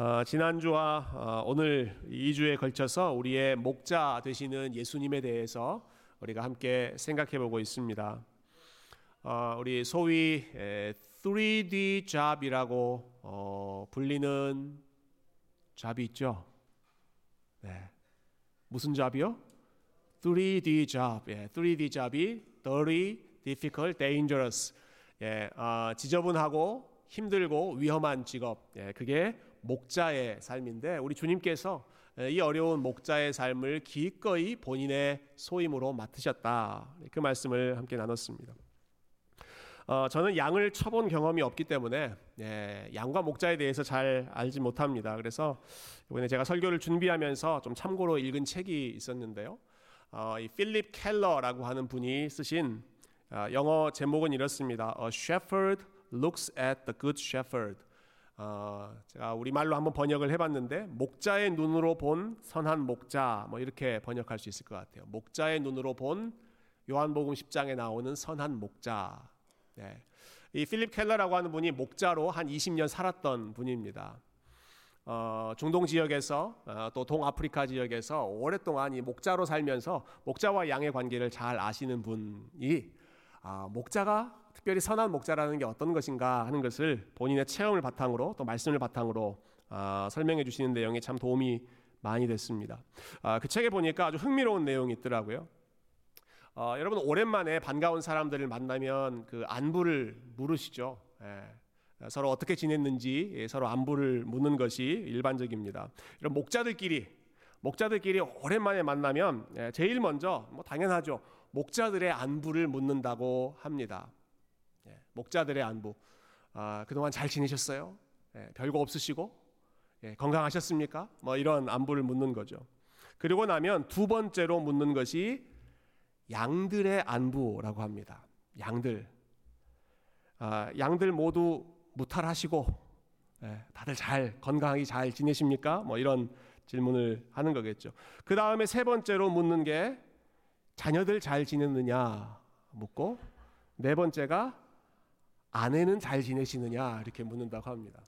어, 지난주와 어, 오늘 2주에 걸쳐서 우리의 목자 되시는 예수님에 대해서 우리가 함께 생각해 보고 있습니다. 어, 우리 소위 에, 3D 잡이라고 어, 불리는 잡이 있죠. 네. 무슨 잡이요? 3D 잡. 예, 3D 잡이 dirty, difficult, dangerous. 예, 어, 지저분하고 힘들고 위험한 직업. 예, 그게 목자의 삶인데 우리 주님께서 이 어려운 목자의 삶을 기꺼이 본인의 소임으로 맡으셨다. 그 말씀을 함께 나눴습니다. 어, 저는 양을 쳐본 경험이 없기 때문에 예, 양과 목자에 대해서 잘 알지 못합니다. 그래서 이번에 제가 설교를 준비하면서 좀 참고로 읽은 책이 있었는데요. 어, 이 필립 켈러라고 하는 분이 쓰신 어, 영어 제목은 이렇습니다. A shepherd looks at the good shepherd. 어, 제가 우리 말로 한번 번역을 해봤는데 목자의 눈으로 본 선한 목자 뭐 이렇게 번역할 수 있을 것 같아요. 목자의 눈으로 본 요한복음 10장에 나오는 선한 목자. 네. 이 필립 켈러라고 하는 분이 목자로 한 20년 살았던 분입니다. 어, 중동 지역에서 어, 또 동아프리카 지역에서 오랫동안 이 목자로 살면서 목자와 양의 관계를 잘 아시는 분이 아, 목자가 특별히 선한 목자라는 게 어떤 것인가 하는 것을 본인의 체험을 바탕으로 또 말씀을 바탕으로 아, 설명해 주시는 내용이 참 도움이 많이 됐습니다. 아, 그 책에 보니까 아주 흥미로운 내용이 있더라고요. 어, 여러분 오랜만에 반가운 사람들을 만나면 그 안부를 물으시죠. 예. 서로 어떻게 지냈는지 예, 서로 안부를 묻는 것이 일반적입니다. 이런 목자들끼리 목자들끼리 오랜만에 만나면 예, 제일 먼저 뭐 당연하죠. 목자들의 안부를 묻는다고 합니다. 예, 목자들의 안부. 아, 그동안 잘 지내셨어요? 예, 별거 없으시고? 예, 건강하셨습니까? 뭐 이런 안부를 묻는 거죠. 그리고 나면 두 번째로 묻는 것이 양들의 안부라고 합니다. 양들. 아, 양들 모두 무탈하시고, 예, 다들 잘, 건강하게 잘 지내십니까? 뭐 이런 질문을 하는 거겠죠. 그 다음에 세 번째로 묻는 게 자녀들 잘 지냈느냐 묻고, 네 번째가 아내는 잘 지내시느냐 이렇게 묻는다고 합니다.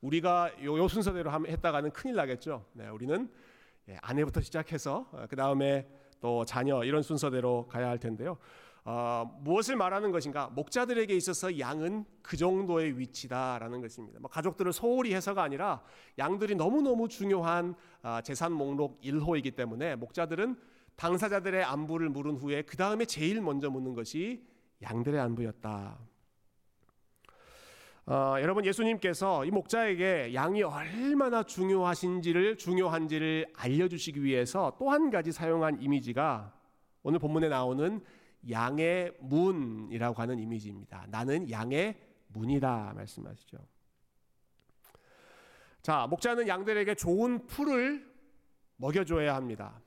우리가 요, 요 순서대로 했다가는 큰일 나겠죠. 네, 우리는 예, 아내부터 시작해서 어, 그 다음에 또 자녀 이런 순서대로 가야 할 텐데요. 어, 무엇을 말하는 것인가? 목자들에게 있어서 양은 그 정도의 위치다라는 것입니다. 뭐 가족들을 소홀히 해서가 아니라 양들이 너무너무 중요한 아, 재산 목록 1호이기 때문에 목자들은 당사자들의 안부를 물은 후에 그 다음에 제일 먼저 묻는 것이 양들의 안부였다. 어, 여러분 예수님께서 이 목자에게 양이 얼마나 중요하신지를 중요한지를 알려주시기 위해서 또 한 가지 사용한 이미지가 오늘 본문에 나오는 양의 문이라고 하는 이미지입니다. 나는 양의 문이다 말씀하시죠. 자, 목자는 양들에게 좋은 풀을 먹여줘야 합니다.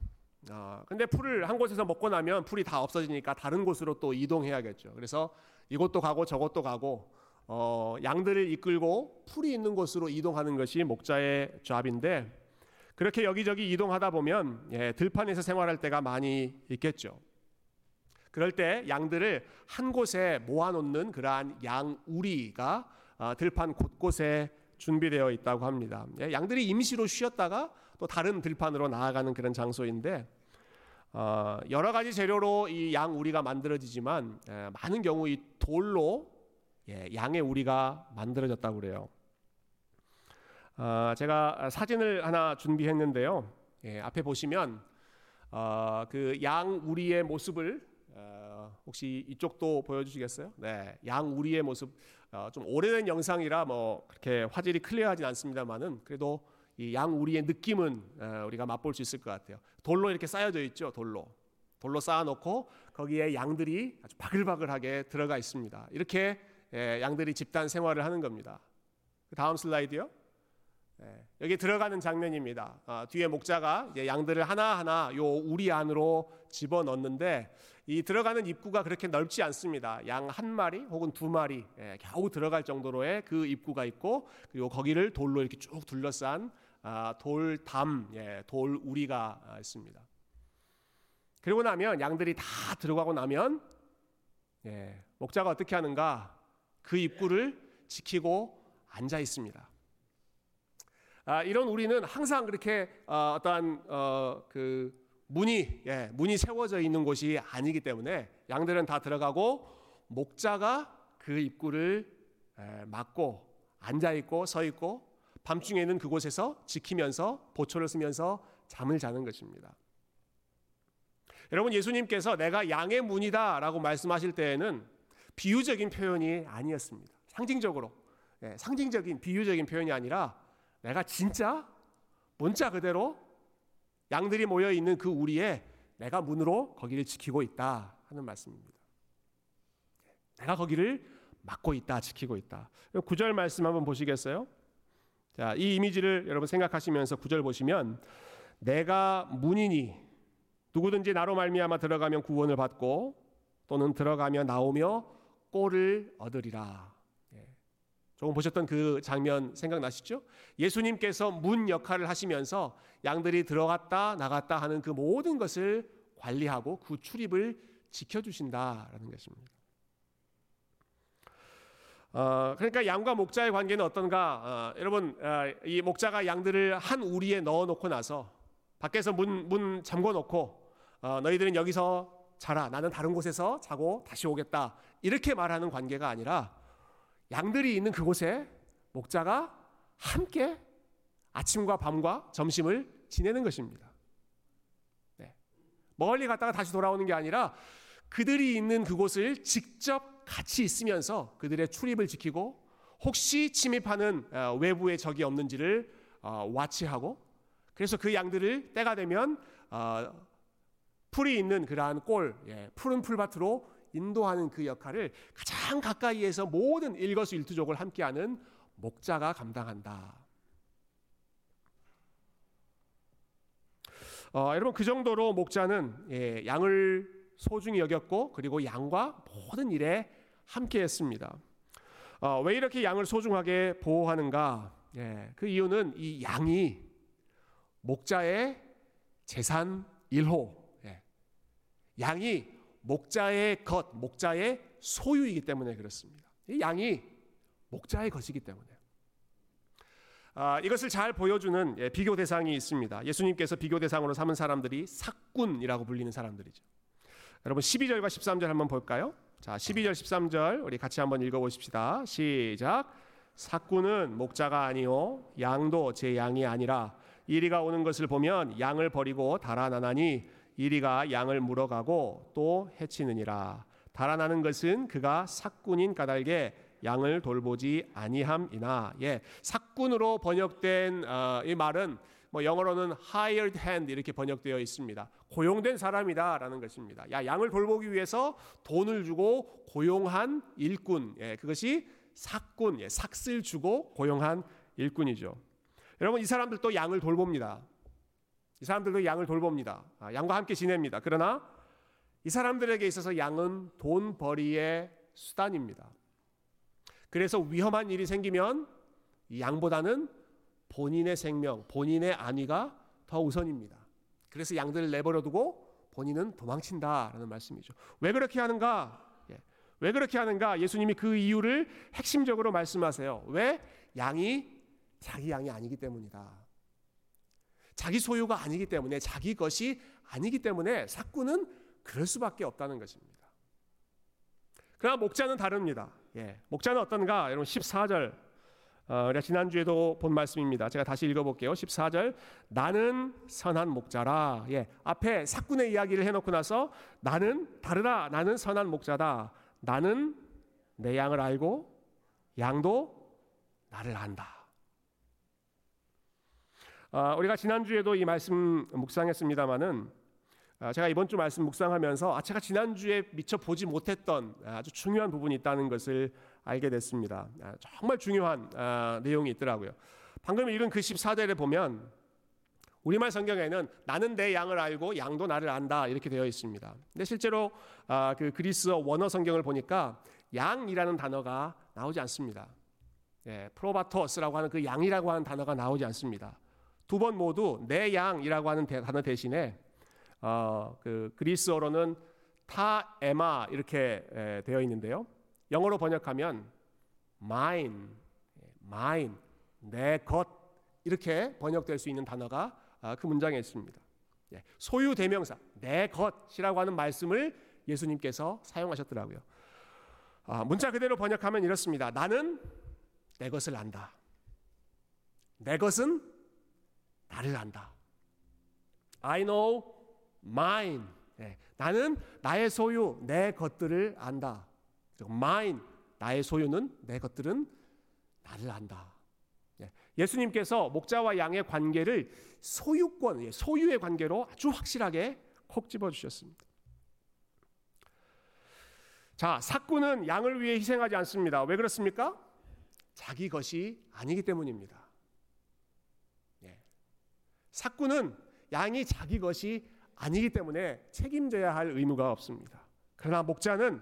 어, 근데 풀을 한 곳에서 먹고 나면 풀이 다 없어지니까 다른 곳으로 또 이동해야겠죠. 그래서 이곳도 가고 저곳도 가고 어, 양들을 이끌고 풀이 있는 곳으로 이동하는 것이 목자의 잡인데 그렇게 여기저기 이동하다 보면 예, 들판에서 생활할 때가 많이 있겠죠. 그럴 때 양들을 한 곳에 모아놓는 그러한 양우리가 어, 들판 곳곳에 준비되어 있다고 합니다. 예, 양들이 임시로 쉬었다가 또 다른 들판으로 나아가는 그런 장소인데 어, 여러 가지 재료로 이 양우리가 만들어지지만 예, 많은 경우 이 돌로 예, 양의 우리가 만들어졌다고 그래요. 어, 제가 사진을 하나 준비했는데요. 예, 앞에 보시면 어, 그양 우리의 모습을 어, 혹시 이쪽도 보여주시겠어요? 네, 양 우리의 모습 어, 좀 오래된 영상이라 뭐 그렇게 화질이 클리어하진 않습니다만은 그래도 이 양 우리의 느낌은 어, 우리가 맛볼 수 있을 것 같아요. 돌로 이렇게 쌓여져 있죠, 돌로. 돌로 쌓아놓고 거기에 양들이 아주 바글바글하게 들어가 있습니다. 이렇게 예, 양들이 집단 생활을 하는 겁니다. 그 다음 슬라이드요. 예, 여기 들어가는 장면입니다. 아, 뒤에 목자가 양들을 하나하나 요 우리 안으로 집어 넣는데 이 들어가는 입구가 그렇게 넓지 않습니다. 양 한 마리 혹은 두 마리 예, 겨우 들어갈 정도로의 그 입구가 있고 그리고 거기를 돌로 이렇게 쭉 둘러싼 아, 돌담, 예, 돌 우리가 아, 있습니다. 그리고 나면 양들이 다 들어가고 나면 예, 목자가 어떻게 하는가? 그 입구를 지키고 앉아 있습니다. 아, 이런 우리는 항상 그렇게 어, 어떠한 어, 그 문이 예, 문이 세워져 있는 곳이 아니기 때문에 양들은 다 들어가고 목자가 그 입구를 예, 막고 앉아 있고 서 있고 밤중에는 그곳에서 지키면서 보초를 쓰면서 잠을 자는 것입니다. 여러분 예수님께서 내가 양의 문이다라고 말씀하실 때에는 비유적인 표현이 아니었습니다. 상징적으로 예, 상징적인 비유적인 표현이 아니라 내가 진짜 문자 그대로 양들이 모여 있는 그 우리에 내가 문으로 거기를 지키고 있다 하는 말씀입니다. 내가 거기를 막고 있다, 지키고 있다. 구절 말씀 한번 보시겠어요? 자, 이 이미지를 여러분 생각하시면서 구절 보시면 내가 문이니 누구든지 나로 말미암아 들어가면 구원을 받고 또는 들어가며 나오며 꼴을 얻으리라. 예. 조금 보셨던 그 장면 생각나시죠? 예수님께서 문 역할을 하시면서 양들이 들어갔다 나갔다 하는 그 모든 것을 관리하고 그 출입을 지켜주신다라는 것입니다. 어, 그러니까 양과 목자의 관계는 어떤가? 어, 여러분 어, 이 목자가 양들을 한 우리에 넣어놓고 나서 밖에서 문, 문 잠궈놓고 어, 너희들은 여기서 자라 나는 다른 곳에서 자고 다시 오겠다 이렇게 말하는 관계가 아니라 양들이 있는 그곳에 목자가 함께 아침과 밤과 점심을 지내는 것입니다. 네. 멀리 갔다가 다시 돌아오는 게 아니라 그들이 있는 그곳을 직접 같이 있으면서 그들의 출입을 지키고 혹시 침입하는 어, 외부의 적이 없는지를 어, 와치하고 그래서 그 양들을 때가 되면 어, 풀이 있는 그러한 꼴, 예, 푸른 풀밭으로 인도하는 그 역할을 가장 가까이에서 모든 일거수일투족을 함께하는 목자가 감당한다. 어, 여러분 그 정도로 목자는 예, 양을 소중히 여겼고 그리고 양과 모든 일에 함께했습니다. 어, 왜 이렇게 양을 소중하게 보호하는가? 예, 그 이유는 이 양이 목자의 재산 1호. 예. 양이 목자의 것, 목자의 소유이기 때문에 그렇습니다. 이 양이 목자의 것이기 때문에. 아, 이것을 잘 보여주는 예, 비교 대상이 있습니다. 예수님께서 비교 대상으로 삼은 사람들이 삭군이라고 불리는 사람들이죠. 여러분 12절과 13절 한번 볼까요? 자, 12절 13절 우리 같이 한번 읽어 보십시다. 시작. 삭군은 목자가 아니요 양도 제 양이 아니라 이리가 오는 것을 보면 양을 버리고 달아나나니 이리가 양을 물어가고 또 해치느니라. 달아나는 것은 그가 삭군인 까닭에 양을 돌보지 아니함이나. 예, 삭군으로 번역된 어, 이 말은 뭐 영어로는 hired hand 이렇게 번역되어 있습니다. 고용된 사람이다라는 것입니다. 야, 양을 돌보기 위해서 돈을 주고 고용한 일꾼. 예, 그것이 삭군, 예, 삭슬 주고 고용한 일꾼이죠. 여러분 이 사람들도 양을 돌봅니다. 이 사람들도 양을 돌봅니다. 아, 양과 함께 지냅니다. 그러나 이 사람들에게 있어서 양은 돈벌이의 수단입니다. 그래서 위험한 일이 생기면 이 양보다는 본인의 생명, 본인의 안위가 더 우선입니다. 그래서 양들을 내버려 두고 본인은 도망친다라는 말씀이죠. 왜 그렇게 하는가? 예. 왜 그렇게 하는가? 예수님이 그 이유를 핵심적으로 말씀하세요. 왜 양이 자기 양이 아니기 때문이다. 자기 소유가 아니기 때문에 자기 것이 아니기 때문에 사꾼은 그럴 수밖에 없다는 것입니다. 그러나 목자는 다릅니다. 예, 목자는 어떤가? 여러분 14절 어, 우리가 지난주에도 본 말씀입니다. 제가 다시 읽어볼게요. 14절 나는 선한 목자라. 예, 앞에 사꾼의 이야기를 해놓고 나서 나는 다르다. 나는 선한 목자다. 나는 내 양을 알고 양도 나를 안다. 아, 우리가 지난주에도 이 말씀 묵상했습니다마는 아, 제가 이번 주 말씀 묵상하면서 아, 제가 지난주에 미처 보지 못했던 아주 중요한 부분이 있다는 것을 알게 됐습니다. 정말 중요한 내용이 있더라고요. 방금 읽은 그 14절에 보면 우리말 성경에는 나는 내 양을 알고 양도 나를 안다 이렇게 되어 있습니다. 근데 실제로 그 그리스어 원어 성경을 보니까 양이라는 단어가 나오지 않습니다. 예, 프로바토스라고 하는 그 양이라고 하는 단어가 나오지 않습니다. 두 번 모두 내 양이라고 하는 단어 대신에 어, 그 그리스어로는 타 에마 이렇게 에, 되어 있는데요. 영어로 번역하면 mine, mine, 내 것 이렇게 번역될 수 있는 단어가 아, 그 문장에 있습니다. 예, 소유 대명사 내 것이라고 하는 말씀을 예수님께서 사용하셨더라고요. 아, 문자 그대로 번역하면 이렇습니다. 나는 내 것을 안다. 내 것은 나를 안다. I know mine. 예, 나는 나의 소유, 내 것들을 안다. mine, 나의 소유는 내 것들은 나를 안다. 예, 예수님께서 목자와 양의 관계를 소유권, 예, 소유의 관계로 아주 확실하게 콕 집어 주셨습니다. 자, 사꾼은 양을 위해 희생하지 않습니다. 왜 그렇습니까? 자기 것이 아니기 때문입니다. 예. 사꾼은 양이 자기 것이 아니기 때문에 책임져야 할 의무가 없습니다. 그러나 목자는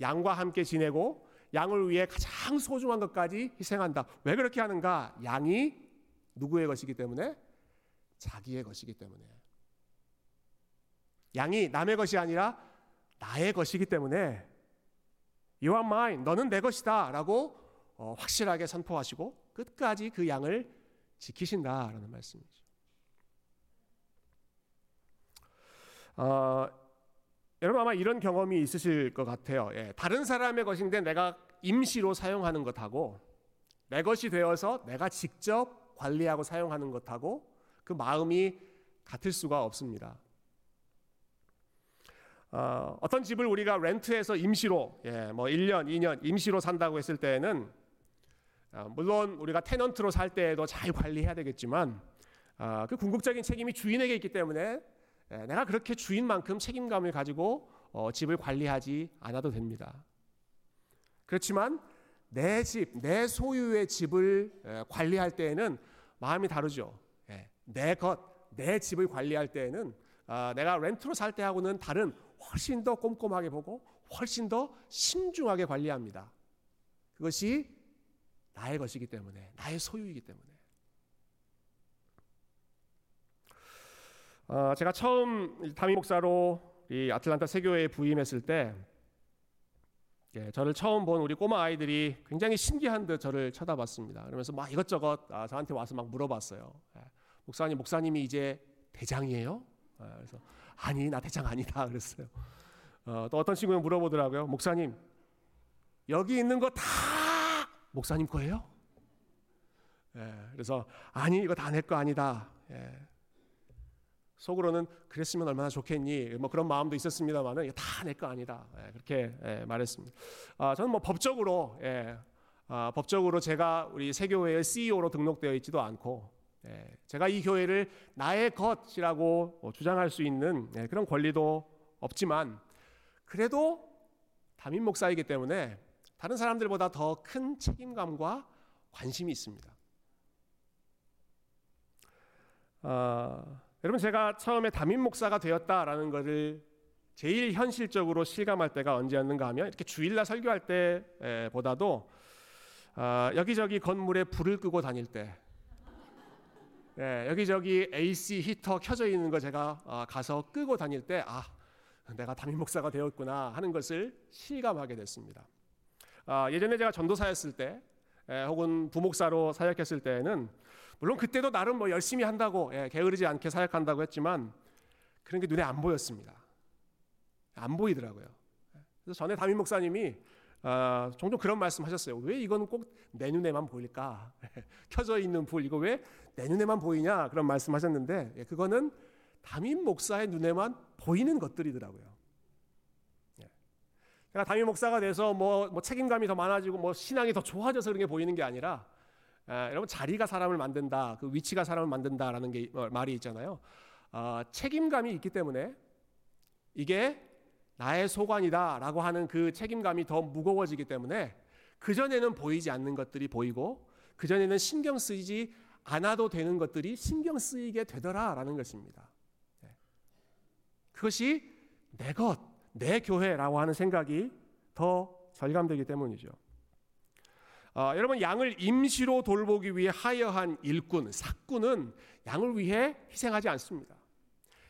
양과 함께 지내고 양을 위해 가장 소중한 것까지 희생한다. 왜 그렇게 하는가? 양이 누구의 것이기 때문에 자기의 것이기 때문에 양이 남의 것이 아니라 나의 것이기 때문에 You are mine. 너는 내 것이다라고 어, 확실하게 선포하시고 끝까지 그 양을 지키신다라는 말씀이죠. 어, 여러분 아마 이런 경험이 있으실 것 같아요. 예, 다른 사람의 것인데 내가 임시로 사용하는 것하고 내 것이 되어서 내가 직접 관리하고 사용하는 것하고 그 마음이 같을 수가 없습니다. 어, 떤 집을 우리가 렌트해서 임시로 예, 뭐 1년, 2년 임시로 산다고 했을 때에는 어, 물론 우리가 테넌트로 살 때에도 잘 관리해야 되겠지만 어, 그 궁극적인 책임이 주인에게 있기 때문에 예, 내가 그렇게 주인만큼 책임감을 가지고 어, 집을 관리하지 않아도 됩니다. 그렇지만 내 집, 내 소유의 집을 예, 관리할 때에는 마음이 다르죠. 예, 내 것, 내 집을 관리할 때에는 아, 내가 렌트로 살 때하고는 다른 훨씬 더 꼼꼼하게 보고 훨씬 더 신중하게 관리합니다. 그것이 나의 것이기 때문에 나의 소유이기 때문에 어, 제가 처음 담임 목사로 이 아틀란타 세교회에 부임했을 때 예, 저를 처음 본 우리 꼬마 아이들이 굉장히 신기한 듯 저를 쳐다봤습니다. 그러면서 막 이것저것 아, 저한테 와서 막 물어봤어요. 예, 목사님, 목사님이 이제 대장이에요? 예, 그래서 아니 나 대장 아니다 그랬어요. 어, 또 어떤 친구는 물어보더라고요. 목사님 여기 있는 거 다 목사님 거예요? 예, 그래서 아니 이거 다 내 거 아니다. 예. 속으로는 그랬으면 얼마나 좋겠니 뭐 그런 마음도 있었습니다만은 다내 거 아니다 예, 그렇게 예, 말했습니다. 아, 저는 뭐 법적으로 예, 아, 법적으로 제가 우리 세교회의 CEO로 등록되어 있지도 않고 예, 제가 이 교회를 나의 것이라고 뭐 주장할 수 있는 예, 그런 권리도 없지만 그래도 담임 목사이기 때문에 다른 사람들보다 더 큰 책임감과 관심이 있습니다. 아, 여러분 제가 처음에 담임 목사가 되었다라는 것을 제일 현실적으로 실감할 때가 언제였는가 하면 이렇게 주일날 설교할 때보다도 아, 여기저기 건물에 불을 끄고 다닐 때 예, 여기저기 AC 히터 켜져 있는 거 제가 아, 가서 끄고 다닐 때 아, 내가 담임 목사가 되었구나 하는 것을 실감하게 됐습니다. 아, 예전에 제가 전도사였을 때 예, 혹은 부목사로 사역했을 때는 물론 그때도 나름 뭐 열심히 한다고 예, 게으르지 않게 사역한다고 했지만 그런 게 눈에 안 보였습니다. 안 보이더라고요. 그래서 전에 담임 목사님이 어, 종종 그런 말씀하셨어요. 왜 이건 꼭 내 눈에만 보일까? 켜져 있는 불 이거 왜 내 눈에만 보이냐? 그런 말씀하셨는데 예, 그거는 담임 목사의 눈에만 보이는 것들이더라고요. 예. 그러니까 담임 목사가 돼서 뭐, 뭐 책임감이 더 많아지고 뭐 신앙이 더 좋아져서 그런 게 보이는 게 아니라 아, 여러분 자리가 사람을 만든다, 그 위치가 사람을 만든다라는 게 어, 말이 있잖아요. 아, 책임감이 있기 때문에 이게 나의 소관이다라고 하는 그 책임감이 더 무거워지기 때문에 그 전에는 보이지 않는 것들이 보이고 그 전에는 신경 쓰이지 않아도 되는 것들이 신경 쓰이게 되더라라는 것입니다. 네. 그것이 내 것, 내 교회라고 하는 생각이 더 절감되기 때문이죠. 어, 여러분 양을 임시로 돌보기 위해 하여한 일꾼, 사꾼은 양을 위해 희생하지 않습니다.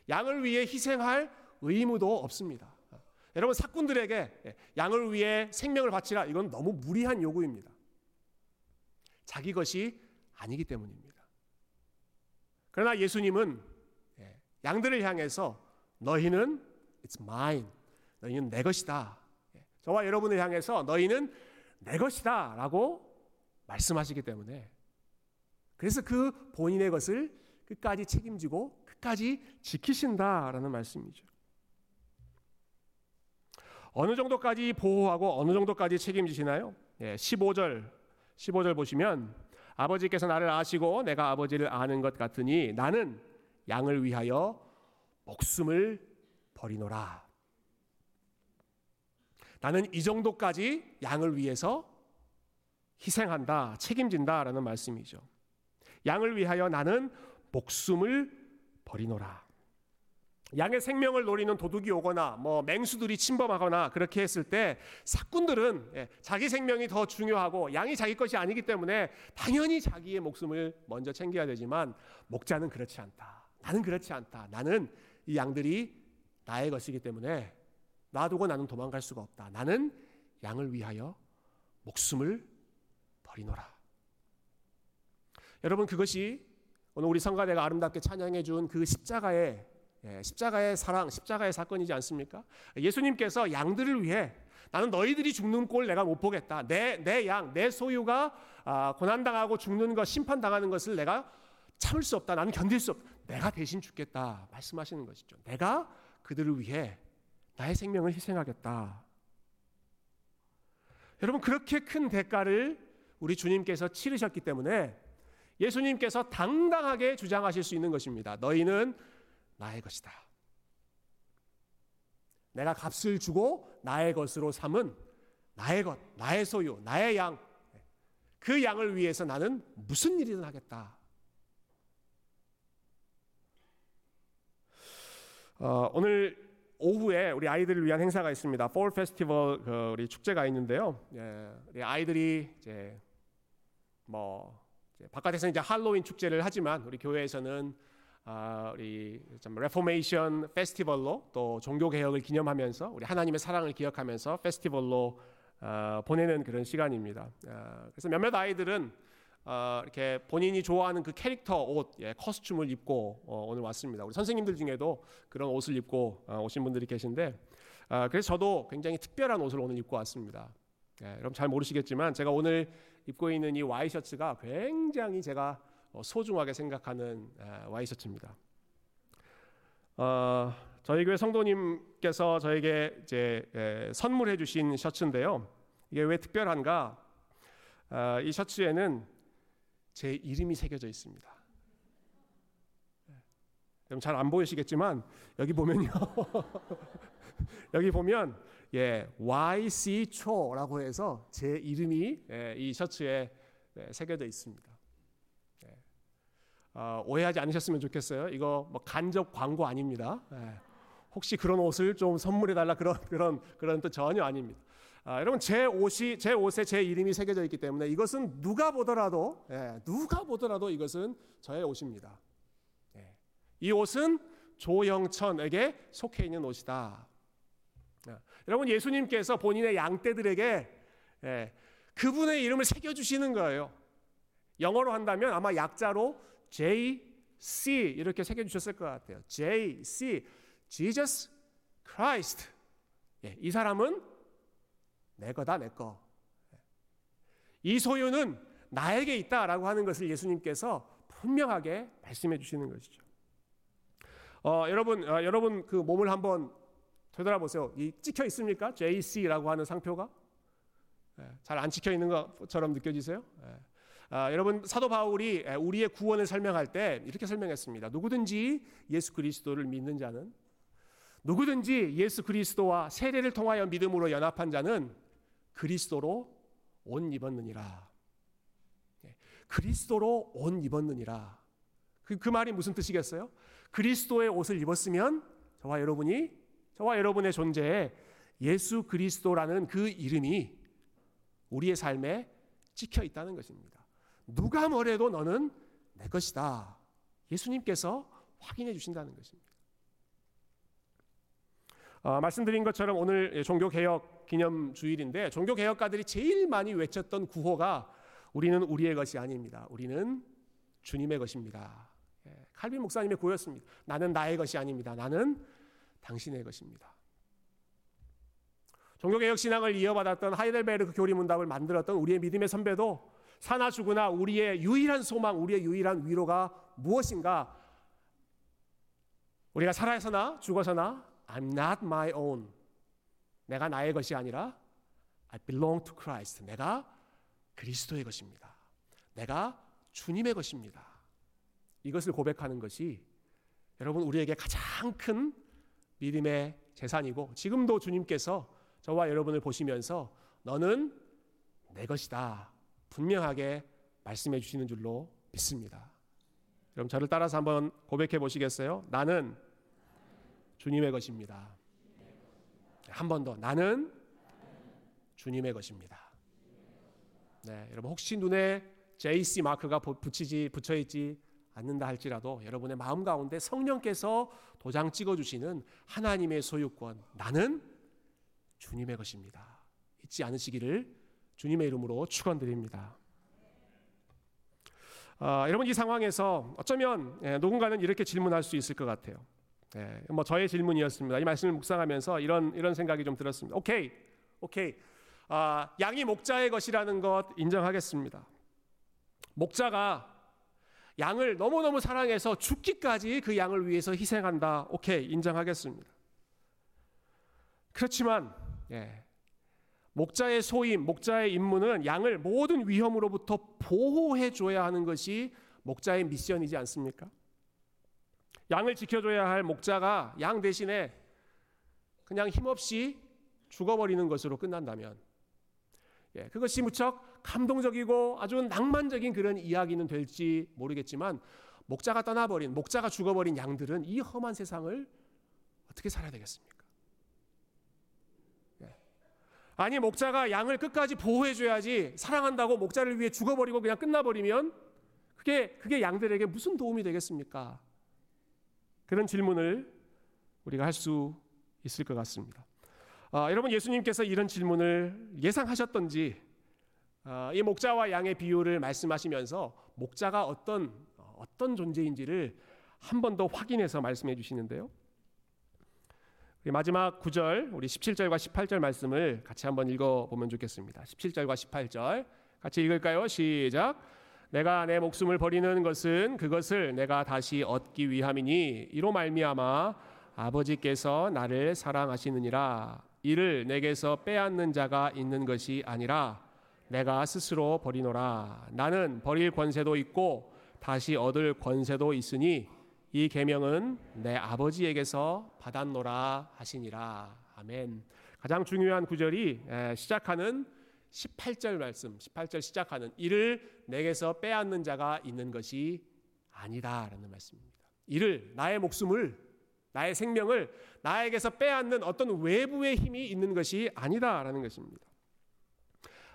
양을 위해 희생할 의무도 없습니다. 어, 여러분 사꾼들에게 예, 양을 위해 생명을 바치라 이건 너무 무리한 요구입니다. 자기 것이 아니기 때문입니다. 그러나 예수님은 예, 양들을 향해서 너희는 it's mine. 너희는 내 것이다. 예, 저와 여러분을 향해서 너희는 내 것이다 라고 말씀하시기 때문에 그래서 그 본인의 것을 끝까지 책임지고 끝까지 지키신다라는 말씀이죠. 어느 정도까지 보호하고 어느 정도까지 책임지시나요? 예, 15절 15절 보시면 아버지께서 나를 아시고 내가 아버지를 아는 것 같으니 나는 양을 위하여 목숨을 버리노라. 나는 이 정도까지 양을 위해서 희생한다, 책임진다 라는 말씀이죠. 양을 위하여 나는 목숨을 버리노라. 양의 생명을 노리는 도둑이 오거나 뭐 맹수들이 침범하거나 그렇게 했을 때 사꾼들은 예, 자기 생명이 더 중요하고 양이 자기 것이 아니기 때문에 당연히 자기의 목숨을 먼저 챙겨야 되지만 목자는 그렇지 않다. 나는 그렇지 않다. 나는 이 양들이 나의 것이기 때문에 놔두고 나는 도망갈 수가 없다. 나는 양을 위하여 목숨을 버리노라. 여러분 그것이 오늘 우리 성가대가 아름답게 찬양해 준 그 십자가의 예, 십자가의 사랑, 십자가의 사건이지 않습니까? 예수님께서 양들을 위해 나는 너희들이 죽는 꼴 내가 못 보겠다. 내, 내 양, 내 소유가 아, 고난 당하고 죽는 것, 심판 당하는 것을 내가 참을 수 없다. 나는 견딜 수 없다. 내가 대신 죽겠다. 말씀하시는 것이죠. 내가 그들을 위해 나의 생명을 희생하겠다. 여러분, 그렇게 큰 대가를 우리 주님께서 치르셨기 때문에 예수님께서 당당하게 주장하실 수 있는 것입니다. 너희는 나의 것이다. 내가 값을 주고 나의 것으로 삼은 나의 것, 나의 소유, 나의 양. 그 양을 위해서 나는 무슨 일이든 하겠다. 어, 오늘 오후에 우리 아이들을 위한 행사가 있습니다. Fall Festival 그 우리 축제가 있는데요. 예, 우리 아이들이 이제 뭐 이제 바깥에서 이제 할로윈 축제를 하지만 우리 교회에서는 아, 우리 참 Reformation Festival로 또 종교 개혁을 기념하면서 우리 하나님의 사랑을 기억하면서 페스티벌로 어, 보내는 그런 시간입니다. 어, 그래서 몇몇 아이들은 어, 이렇게 본인이 좋아하는 그 캐릭터 옷, 예, 커스튬을 입고 어, 오늘 왔습니다. 우리 선생님들 중에도 그런 옷을 입고 어, 오신 분들이 계신데, 아, 그래서 저도 굉장히 특별한 옷을 오늘 입고 왔습니다. 예, 여러분 잘 모르시겠지만 제가 오늘 입고 있는 이 와이셔츠가 굉장히 제가 어, 소중하게 생각하는 와이셔츠입니다. 어, 저희 교회 성도님께서 저에게 이제 에, 선물해 주신 셔츠인데요. 이게 왜 특별한가? 어, 이 셔츠에는 제 이름이 새겨져 있습니다. 여러분 잘 안 보이시겠지만 여기 보면요. 여기 보면 예, YC 초라고 해서 제 이름이 예, 이 셔츠에 예, 새겨져 있습니다. 예. 어, 오해하지 않으셨으면 좋겠어요. 이거 뭐 간접 광고 아닙니다. 예. 혹시 그런 옷을 좀 선물해 달라 그런 그런 그런 뜻 전혀 아닙니다. 아, 여러분 제 옷이 제 옷에 제 이름이 새겨져 있기 때문에 이것은 누가 보더라도 예, 누가 보더라도 이것은 저의 옷입니다. 예. 이 옷은 조영천에게 속해 있는 옷이다. 예. 여러분 예수님께서 본인의 양떼들에게 예, 그분의 이름을 새겨 주시는 거예요. 영어로 한다면 아마 약자로 J C 이렇게 새겨 주셨을 것 같아요. J C Jesus Christ. 예, 이 사람은 내 거다 내 거. 이 소유는 나에게 있다라고 하는 것을 예수님께서 분명하게 말씀해 주시는 것이죠. 어, 여러분, 어, 여러분 그 몸을 한번 되돌아보세요. 이 찍혀 있습니까? JC라고 하는 상표가 예, 잘안 찍혀 있는 것처럼 느껴지세요? 예. 아, 여러분 사도 바울이 예, 우리의 구원을 설명할 때 이렇게 설명했습니다. 누구든지 예수 그리스도를 믿는 자는 누구든지 예수 그리스도와 세례를 통하여 믿음으로 연합한 자는 그리스도로 옷 입었느니라. 예, 그리스도로 옷 입었느니라. 그, 그 말이 무슨 뜻이겠어요? 그리스도의 옷을 입었으면 저와 여러분이 저와 여러분의 존재에 예수 그리스도라는 그 이름이 우리의 삶에 찍혀 있다는 것입니다. 누가 뭐래도 너는 내 것이다. 예수님께서 확인해 주신다는 것입니다. 어, 말씀드린 것처럼 오늘 종교 개혁 기념 주일인데 종교 개혁가들이 제일 많이 외쳤던 구호가 우리는 우리의 것이 아닙니다. 우리는 주님의 것입니다. 예, 칼빈 목사님의 고였습니다. 나는 나의 것이 아닙니다. 나는 당신의 것입니다. 종교개혁 신앙을 이어받았던 하이델베르크 교리 문답을 만들었던 우리의 믿음의 선배도 사나 죽으나 우리의 유일한 소망, 우리의 유일한 위로가 무엇인가? 우리가 살아서나 죽어서나 I'm not my own. 내가 나의 것이 아니라 I belong to Christ. 내가 그리스도의 것입니다. 내가 주님의 것입니다. 이것을 고백하는 것이 여러분 우리에게 가장 큰 믿음의 재산이고 지금도 주님께서 저와 여러분을 보시면서 너는 내 것이다. 분명하게 말씀해 주시는 줄로 믿습니다. 그럼 저를 따라서 한번 고백해 보시겠어요? 나는 주님의 것입니다. 한 번 더. 나는 주님의 것입니다. 네, 여러분 혹시 눈에 JC 마크가 붙이지 붙여 있지 않는다 할지라도 여러분의 마음 가운데 성령께서 도장 찍어 주시는 하나님의 소유권 나는 주님의 것입니다. 잊지 않으시기를 주님의 이름으로 축원드립니다. 아, 여러분 이 상황에서 어쩌면 예, 누군가는 이렇게 질문할 수 있을 것 같아요. 예, 뭐 저의 질문이었습니다. 이 말씀을 묵상하면서 이런 이런 생각이 좀 들었습니다. 오케이, 오케이. 아, 양이 목자의 것이라는 것 인정하겠습니다. 목자가 양을 너무너무 사랑해서 죽기까지 그 양을 위해서 희생한다. 오케이, 인정하겠습니다. 그렇지만 예, 목자의 소임, 목자의 임무는 양을 모든 위험으로부터 보호해 줘야 하는 것이 목자의 미션이지 않습니까? 양을 지켜줘야 할 목자가 양 대신에 그냥 힘없이 죽어버리는 것으로 끝난다면 예, 그것이 무척 감동적이고 아주 낭만적인 그런 이야기는 될지 모르겠지만 목자가 떠나버린 목자가 죽어버린 양들은 이 험한 세상을 어떻게 살아야 되겠습니까? 예. 아니 목자가 양을 끝까지 보호해줘야지 사랑한다고 목자를 위해 죽어버리고 그냥 끝나버리면 그게 그게 양들에게 무슨 도움이 되겠습니까? 그런 질문을 우리가 할 수 있을 것 같습니다. 아, 여러분 예수님께서 이런 질문을 예상하셨던지 아, 이 목자와 양의 비유를 말씀하시면서 목자가 어떤 어떤 존재인지를 한 번 더 확인해서 말씀해 주시는데요. 마지막 9절 우리 17절과 18절 말씀을 같이 한번 읽어 보면 좋겠습니다. 17절과 18절 같이 읽을까요? 시작. 내가 내 목숨을 버리는 것은 그것을 내가 다시 얻기 위함이니 이로 말미암아 아버지께서 나를 사랑하시느니라. 이를 내게서 빼앗는 자가 있는 것이 아니라 내가 스스로 버리노라. 나는 버릴 권세도 있고 다시 얻을 권세도 있으니 이 계명은 내 아버지에게서 받았노라 하시니라. 아멘. 가장 중요한 구절이 시작하는 18절 말씀, 18절 시작하는 이를 내게서 빼앗는 자가 있는 것이 아니다라는 말씀입니다. 이를 나의 목숨을 나의 생명을 나에게서 빼앗는 어떤 외부의 힘이 있는 것이 아니다라는 것입니다.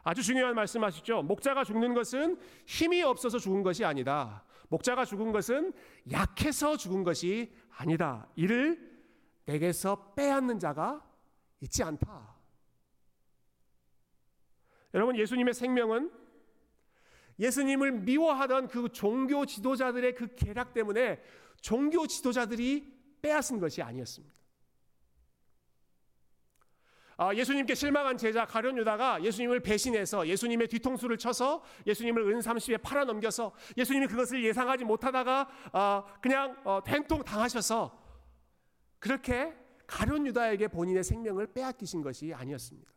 아주 중요한 말씀하시죠. 목자가 죽는 것은 힘이 없어서 죽은 것이 아니다. 목자가 죽은 것은 약해서 죽은 것이 아니다. 이를 내게서 빼앗는 자가 있지 않다. 여러분 예수님의 생명은 예수님을 미워하던 그 종교 지도자들의 그 계략 때문에 종교 지도자들이 빼앗은 것이 아니었습니다. 아, 예수님께 실망한 제자 가룟 유다가 예수님을 배신해서 예수님의 뒤통수를 쳐서 예수님을 은삼십에 팔아 넘겨서 예수님이 그것을 예상하지 못하다가 아, 그냥 어, 된통 당하셔서 그렇게 가룟 유다에게 본인의 생명을 빼앗기신 것이 아니었습니다.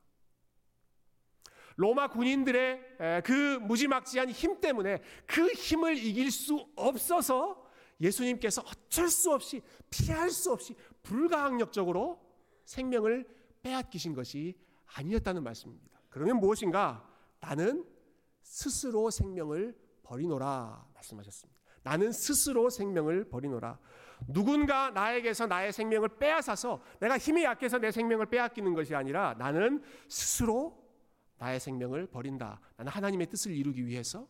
로마 군인들의 그 무지막지한 힘 때문에 그 힘을 이길 수 없어서 예수님께서 어쩔 수 없이 피할 수 없이 불가항력적으로 생명을 빼앗기신 것이 아니었다는 말씀입니다. 그러면 무엇인가? 나는 스스로 생명을 버리노라 말씀하셨습니다. 나는 스스로 생명을 버리노라. 누군가 나에게서 나의 생명을 빼앗아서 내가 힘이 약해서 내 생명을 빼앗기는 것이 아니라 나는 스스로 나의 생명을 버린다. 나는 하나님의 뜻을 이루기 위해서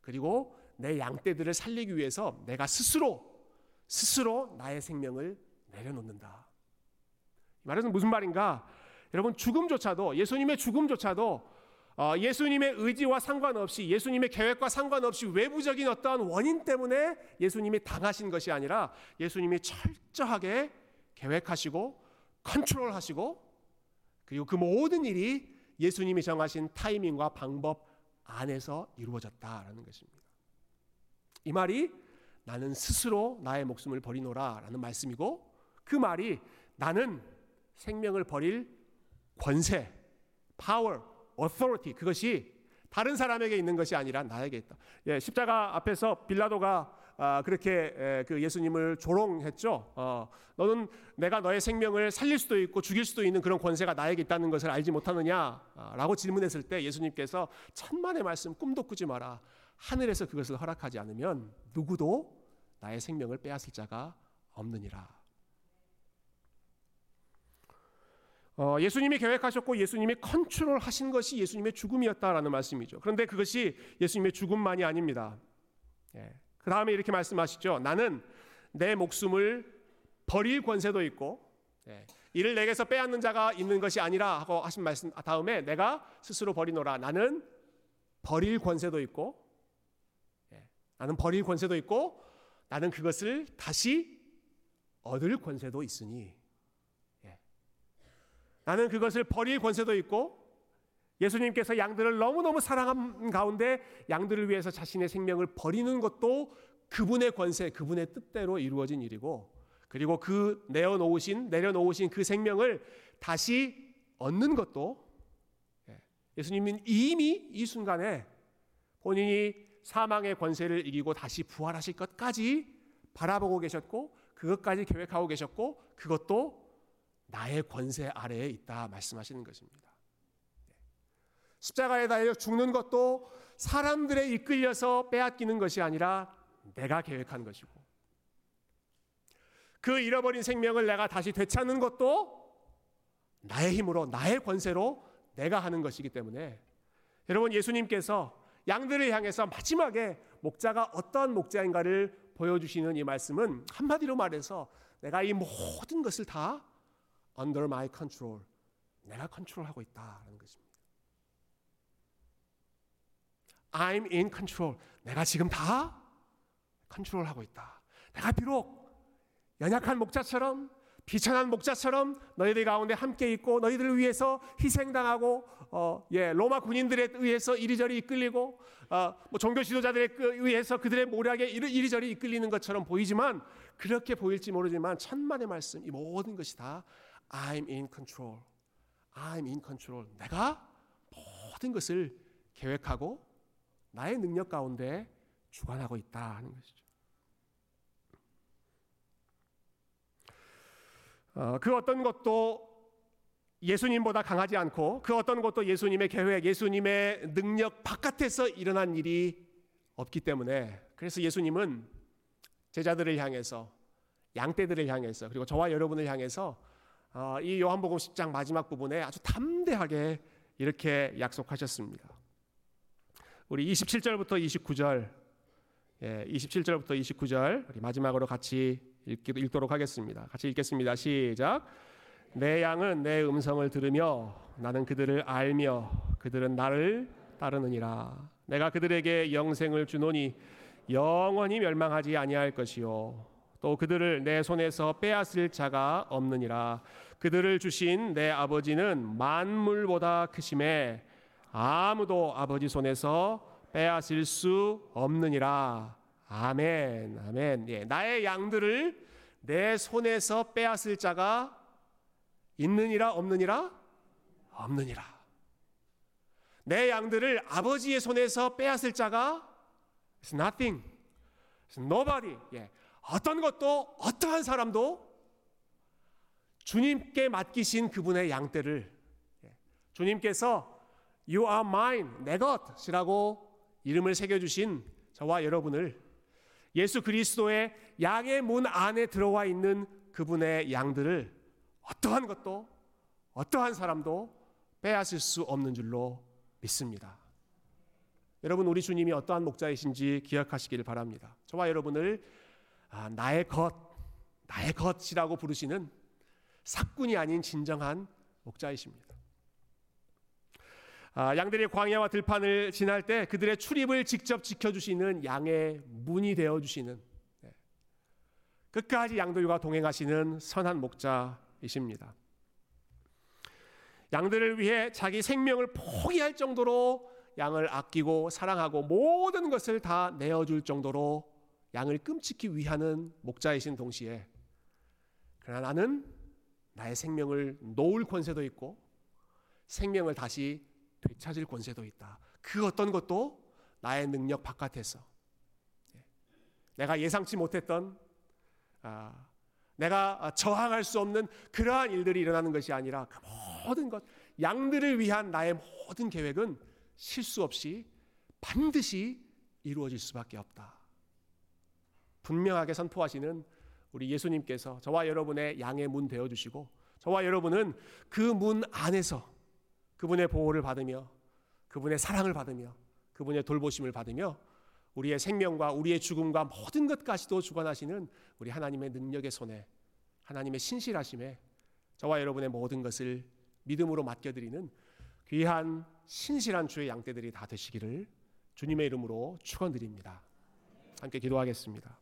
그리고 내 양떼들을 살리기 위해서 내가 스스로 스스로 나의 생명을 내려놓는다. 이 말은 무슨 말인가? 여러분 죽음조차도 예수님의 죽음조차도 어, 예수님의 의지와 상관없이 예수님의 계획과 상관없이 외부적인 어떠한 원인 때문에 예수님이 당하신 것이 아니라 예수님이 철저하게 계획하시고 컨트롤하시고 그리고 그 모든 일이 예수님이 정하신 타이밍과 방법 안에서 이루어졌다라는 것입니다. 이 말이 나는 스스로 나의 목숨을 버리노라라는 말씀이고 그 말이 나는 생명을 버릴 권세, power, authority 그것이 다른 사람에게 있는 것이 아니라 나에게 있다. 예, 십자가 앞에서 빌라도가 아, 그렇게 에, 그 예수님을 조롱했죠. 어, 너는 내가 너의 생명을 살릴 수도 있고 죽일 수도 있는 그런 권세가 나에게 있다는 것을 알지 못하느냐라고 질문했을 때 예수님께서 천만의 말씀 꿈도 꾸지 마라. 하늘에서 그것을 허락하지 않으면 누구도 나의 생명을 빼앗을 자가 없느니라. 어, 예수님이 계획하셨고 예수님이 컨트롤하신 것이 예수님의 죽음이었다라는 말씀이죠. 그런데 그것이 예수님의 죽음만이 아닙니다. 예. 그 다음에 이렇게 말씀하시죠. 나는 내 목숨을 버릴 권세도 있고 예. 이를 내게서 빼앗는 자가 있는 것이 아니라 하고 하신 말씀 다음에 내가 스스로 버리노라. 나는 버릴 권세도 있고 예. 나는 버릴 권세도 있고 나는 그것을 다시 얻을 권세도 있으니 나는 그것을 버릴 권세도 있고 예수님께서 양들을 너무너무 사랑한 가운데 양들을 위해서 자신의 생명을 버리는 것도 그분의 권세, 그분의 뜻대로 이루어진 일이고 그리고 그 내어놓으신, 내려놓으신 그 생명을 다시 얻는 것도 예, 예수님은 이미 이 순간에 본인이 사망의 권세를 이기고 다시 부활하실 것까지 바라보고 계셨고 그것까지 계획하고 계셨고 그것도 나의 권세 아래에 있다 말씀하시는 것입니다. 네. 십자가에 달려 죽는 것도 사람들에 이끌려서 빼앗기는 것이 아니라 내가 계획한 것이고 그 잃어버린 생명을 내가 다시 되찾는 것도 나의 힘으로 나의 권세로 내가 하는 것이기 때문에 여러분 예수님께서 양들을 향해서 마지막에 목자가 어떠한 목자인가를 보여주시는 이 말씀은 한마디로 말해서 내가 이 모든 것을 다 under my control. 내가 컨트롤하고 있다는 것입니다. I'm in control. 내가 지금 다 컨트롤하고 있다. 내가 비록 연약한 목자처럼 비천한 목자처럼 너희들 가운데 함께 있고 너희들을 위해서 희생당하고 어, 예, 로마 군인들에 의해서 이리저리 이끌리고 어, 뭐 종교 지도자들에 의해서 그들의 모략에 이리저리 이끌리는 것처럼 보이지만 그렇게 보일지 모르지만 천만의 말씀 이 모든 것이 다 I'm in control. I'm in control. 내가 모든 것을 계획하고 나의 능력 가운데 주관하고 있다 하는 것이죠. 어, 그 어떤 것도 예수님보다 강하지 않고 그 어떤 것도 예수님의 계획, 예수님의 능력 바깥에서 일어난 일이 없기 때문에 그래서 예수님은 제자들을 향해서 양떼들을 향해서 그리고 저와 여러분을 향해서 어, 이 요한복음 10장 마지막 부분에 아주 담대하게 이렇게 약속하셨습니다. 우리 27절부터 29절, 예, 27절부터 29절 우리 마지막으로 같이 읽기, 읽도록 하겠습니다. 같이 읽겠습니다. 시작. 내 양은 내 음성을 들으며 나는 그들을 알며 그들은 나를 따르느니라. 내가 그들에게 영생을 주노니 영원히 멸망하지 아니할 것이요 또 그들을 내 손에서 빼앗을 자가 없느니라. 그들을 주신 내 아버지는 만물보다 크심에 아무도 아버지 손에서 빼앗을 수 없느니라. 아멘. 아멘. 예, 나의 양들을 내 손에서 빼앗을 자가 있느니라 없느니라? 없느니라. 내 양들을 아버지의 손에서 빼앗을 자가 is nothing. is nobody. 예. 어떤 것도 어떠한 사람도 주님께 맡기신 그분의 양떼를 예, 주님께서 You are mine, 내 것이라고 이름을 새겨주신 저와 여러분을 예수 그리스도의 양의 문 안에 들어와 있는 그분의 양들을 어떠한 것도 어떠한 사람도 빼앗을 수 없는 줄로 믿습니다. 여러분 우리 주님이 어떠한 목자이신지 기억하시기를 바랍니다. 저와 여러분을 아, 나의 것, 나의 것이라고 부르시는 사꾼이 아닌 진정한 목자이십니다. 아, 양들이 광야와 들판을 지날 때 그들의 출입을 직접 지켜주시는 양의 문이 되어 주시는 네. 끝까지 양들과 동행하시는 선한 목자이십니다. 양들을 위해 자기 생명을 포기할 정도로 양을 아끼고 사랑하고 모든 것을 다 내어줄 정도로 양을 끔찍히 위하는 목자이신 동시에 그러나 나는 나의 생명을 놓을 권세도 있고 생명을 다시 되찾을 권세도 있다. 그 어떤 것도 나의 능력 바깥에서 예. 내가 예상치 못했던 아, 내가 저항할 수 없는 그러한 일들이 일어나는 것이 아니라 그 모든 것 양들을 위한 나의 모든 계획은 실수 없이 반드시 이루어질 수밖에 없다. 분명하게 선포하시는 우리 예수님께서 저와 여러분의 양의 문 되어 주시고 저와 여러분은 그 문 안에서 그분의 보호를 받으며 그분의 사랑을 받으며 그분의 돌보심을 받으며 우리의 생명과 우리의 죽음과 모든 것까지도 주관하시는 우리 하나님의 능력의 손에 하나님의 신실하심에 저와 여러분의 모든 것을 믿음으로 맡겨드리는 귀한 신실한 주의 양떼들이 다 되시기를 주님의 이름으로 축원드립니다. 함께 기도하겠습니다.